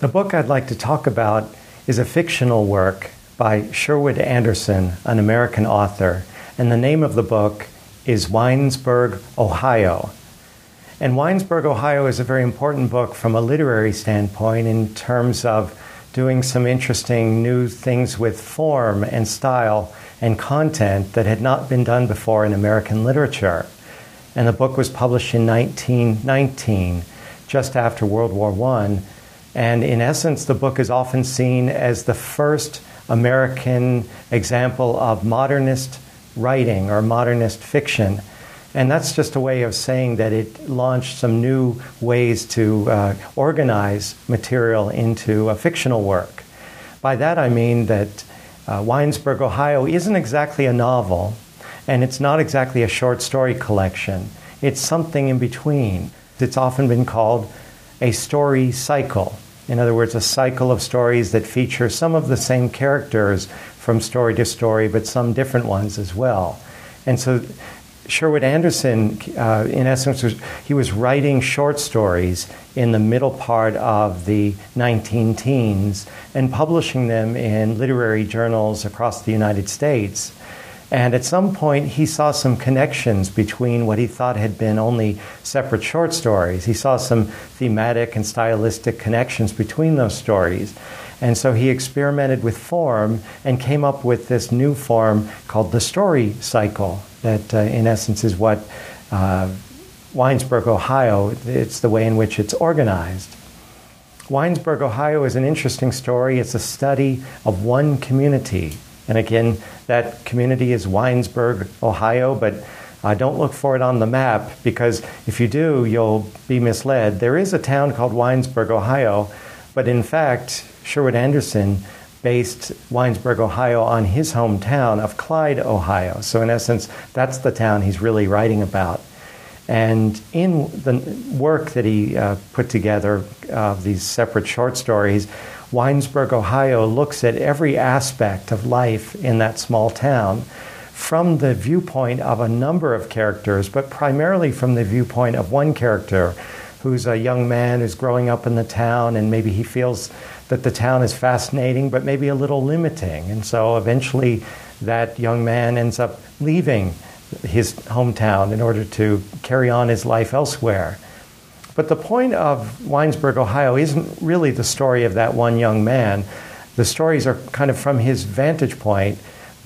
The book I'd like to talk about is a fictional work by Sherwood Anderson, an American author, and the name of the book is Winesburg, Ohio. And Winesburg, Ohio is a very important book from a literary standpoint in terms of doing some interesting new things with form and style and content that had not been done before in American literature. And the book was published in 1919, just after World War I. And in essence, the book is often seen as the first American example of modernist writing or modernist fiction. And that's just a way of saying that it launched some new ways to uh, organize material into a fictional work. By that I mean that uh, Winesburg, Ohio isn't exactly a novel, and it's not exactly a short story collection. It's something in between. It's often been called a story cycle. In other words, a cycle of stories that feature some of the same characters from story to story, but some different ones as well. And so Sherwood Anderson, uh, in essence, was, he was writing short stories in the middle part of the 19 teens and publishing them in literary journals across the United States. And at some point, he saw some connections between what he thought had been only separate short stories. He saw some thematic and stylistic connections between those stories. And so he experimented with form and came up with this new form called the story cycle, that uh, in essence is what uh, Winesburg, Ohio, it's the way in which it's organized. Winesburg, Ohio is an interesting story. It's a study of one community. And again, that community is Winesburg, Ohio, but uh, don't look for it on the map because if you do, you'll be misled. There is a town called Winesburg, Ohio, but in fact, Sherwood Anderson based Winesburg, Ohio on his hometown of Clyde, Ohio. So, in essence, that's the town he's really writing about. And in the work that he uh, put together of these separate short stories, Winesburg, Ohio looks at every aspect of life in that small town from the viewpoint of a number of characters, but primarily from the viewpoint of one character who's a young man who's growing up in the town and maybe he feels that the town is fascinating but maybe a little limiting. And so eventually that young man ends up leaving his hometown in order to carry on his life elsewhere. But the point of Winesburg, Ohio, isn't really the story of that one young man. The stories are kind of from his vantage point,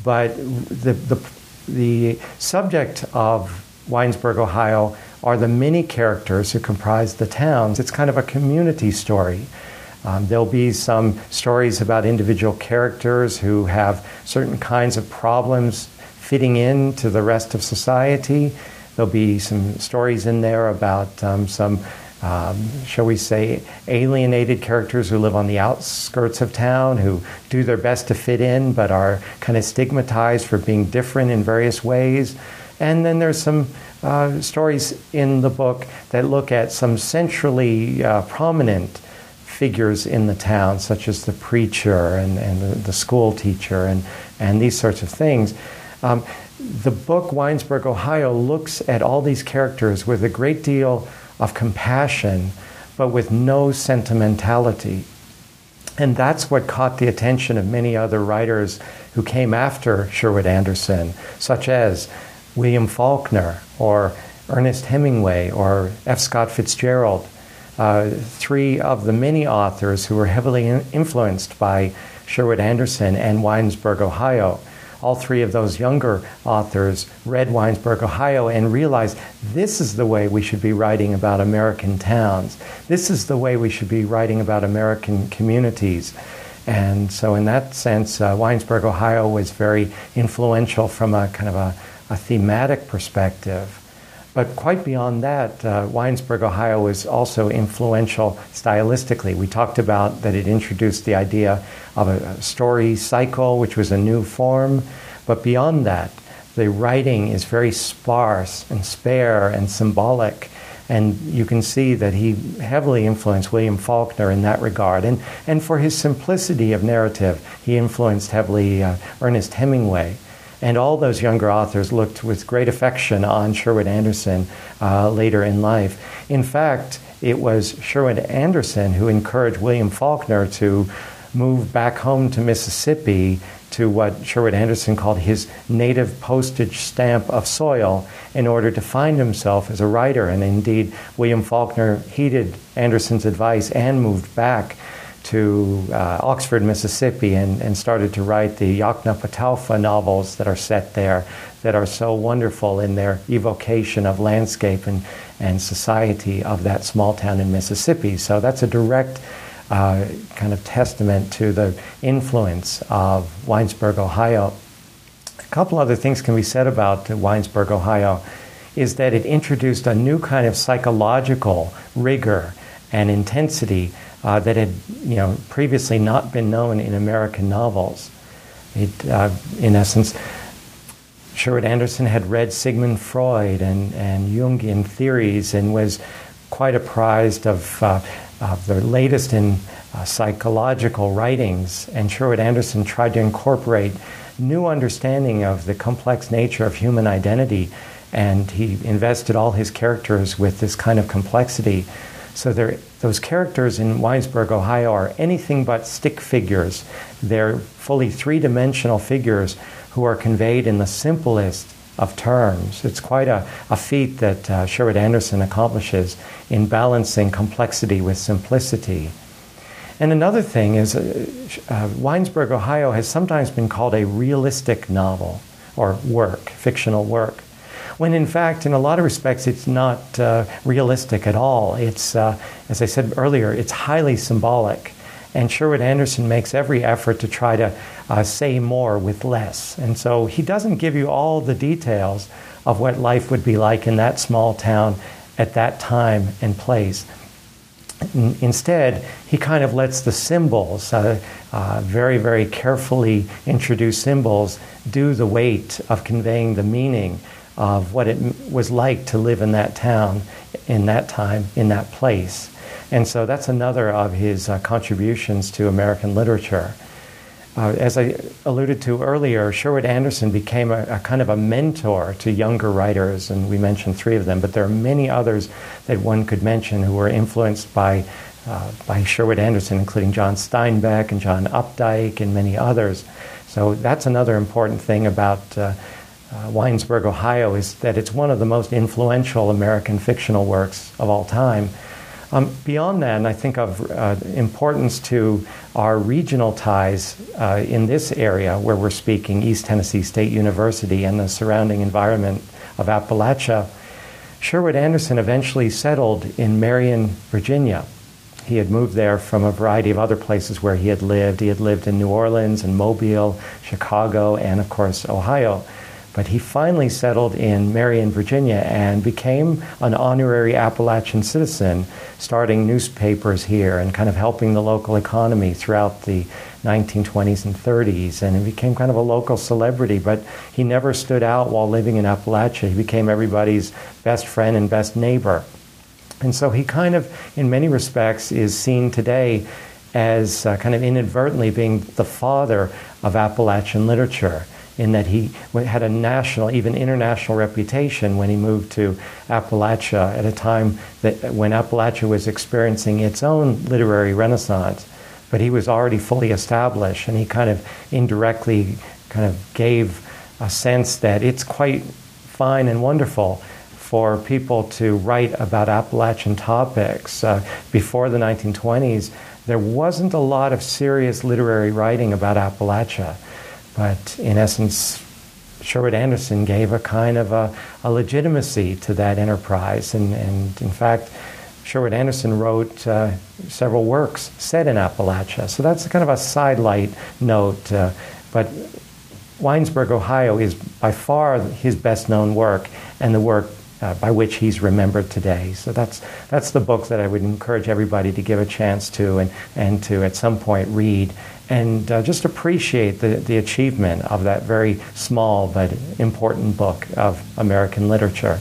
but the, the, the subject of Winesburg, Ohio, are the many characters who comprise the towns. It's kind of a community story. Um, there'll be some stories about individual characters who have certain kinds of problems fitting into the rest of society. There'll be some stories in there about um, some, um, shall we say, alienated characters who live on the outskirts of town, who do their best to fit in but are kind of stigmatized for being different in various ways. And then there's some uh, stories in the book that look at some centrally uh, prominent figures in the town, such as the preacher and, and the, the school teacher and, and these sorts of things. Um, the book Winesburg, Ohio looks at all these characters with a great deal of compassion, but with no sentimentality. And that's what caught the attention of many other writers who came after Sherwood Anderson, such as William Faulkner or Ernest Hemingway or F. Scott Fitzgerald, uh, three of the many authors who were heavily in- influenced by Sherwood Anderson and Winesburg, Ohio all three of those younger authors read Winesburg, Ohio, and realized this is the way we should be writing about American towns. This is the way we should be writing about American communities. And so, in that sense, uh, Winesburg, Ohio was very influential from a kind of a, a thematic perspective. But quite beyond that, uh, Winesburg, Ohio was also influential stylistically. We talked about that it introduced the idea of a, story cycle, which was a new form. But beyond that, the writing is very sparse and spare and symbolic. And you can see that he heavily influenced William Faulkner in that regard. And, and for his simplicity of narrative, he influenced heavily uh, Ernest Hemingway. And all those younger authors looked with great affection on Sherwood Anderson uh, later in life. In fact, it was Sherwood Anderson who encouraged William Faulkner to move back home to Mississippi to what Sherwood Anderson called his native postage stamp of soil in order to find himself as a writer. And indeed, William Faulkner heeded Anderson's advice and moved back to uh, Oxford, Mississippi, and, and started to write the Yoknapatawpha novels that are set there that are so wonderful in their evocation of landscape and, and society of that small town in Mississippi. So that's a direct uh, kind of testament to the influence of Winesburg, Ohio. A couple other things can be said about Winesburg, Ohio, is that it introduced a new kind of psychological rigor and intensity uh, that had, you know, previously not been known in American novels. It, uh, in essence, Sherwood Anderson had read Sigmund Freud and, and Jungian theories and was quite apprised of, uh, of the latest in uh, psychological writings. And Sherwood Anderson tried to incorporate new understanding of the complex nature of human identity. And he invested all his characters with this kind of complexity. So those characters in Winesburg, Ohio, are anything but stick figures. They're fully three dimensional figures who are conveyed in the simplest of terms. It's quite a, a feat that uh, Sherwood Anderson accomplishes in balancing complexity with simplicity. And another thing is, uh, uh, Winesburg, Ohio has sometimes been called a realistic novel or work, fictional work, when in fact, in a lot of respects, it's not uh, realistic at all. It's, uh, as I said earlier, it's highly symbolic. And Sherwood Anderson makes every effort to try to uh, say more with less. And so he doesn't give you all the details of what life would be like in that small town at that time and place. Instead, he kind of lets the symbols, uh, uh, very, very carefully introduced symbols, do the weight of conveying the meaning of what it was like to live in that town, in that time, in that place. And so that's another of his uh, contributions to American literature. Uh, as I alluded to earlier, Sherwood Anderson became a, a, kind of a mentor to younger writers, and we mentioned three of them, but there are many others that one could mention who were influenced by, uh, by Sherwood Anderson, including John Steinbeck and John Updike and many others. So that's another important thing about uh, uh, Winesburg, Ohio, is that it's one of the most influential American fictional works of all time. Um, beyond that, and I think of uh, importance to our regional ties uh, in this area where we're speaking, East Tennessee State University and the surrounding environment of Appalachia, Sherwood Anderson eventually settled in Marion, Virginia. He had moved there from a variety of other places where he had lived. He had lived in New Orleans and Mobile, Chicago, and of course, Ohio. But he finally settled in Marion, Virginia, and became an honorary Appalachian citizen, starting newspapers here and kind of helping the local economy throughout the 1920s and 30s. And he became kind of a local celebrity, but he never stood out while living in Appalachia. He became everybody's best friend and best neighbor. And so he kind of, in many respects, is seen today as uh, kind of inadvertently being the father of Appalachian literature in that he had a national, even international reputation when he moved to Appalachia at a time that when Appalachia was experiencing its own literary renaissance. But he was already fully established, and he kind of indirectly kind of gave a sense that it's quite fine and wonderful for people to write about Appalachian topics. Uh, before the 1920s, there wasn't a lot of serious literary writing about Appalachia. But in essence, Sherwood Anderson gave a kind of a, a legitimacy to that enterprise. And, and, in fact, Sherwood Anderson wrote uh, several works set in Appalachia. So that's kind of a sidelight note. Uh, but Winesburg, Ohio is by far his best known work and the work uh, by which he's remembered today. So that's, that's the book that I would encourage everybody to give a chance to and, and to at some point read and uh, just appreciate the, the achievement of that very small but important book of American literature.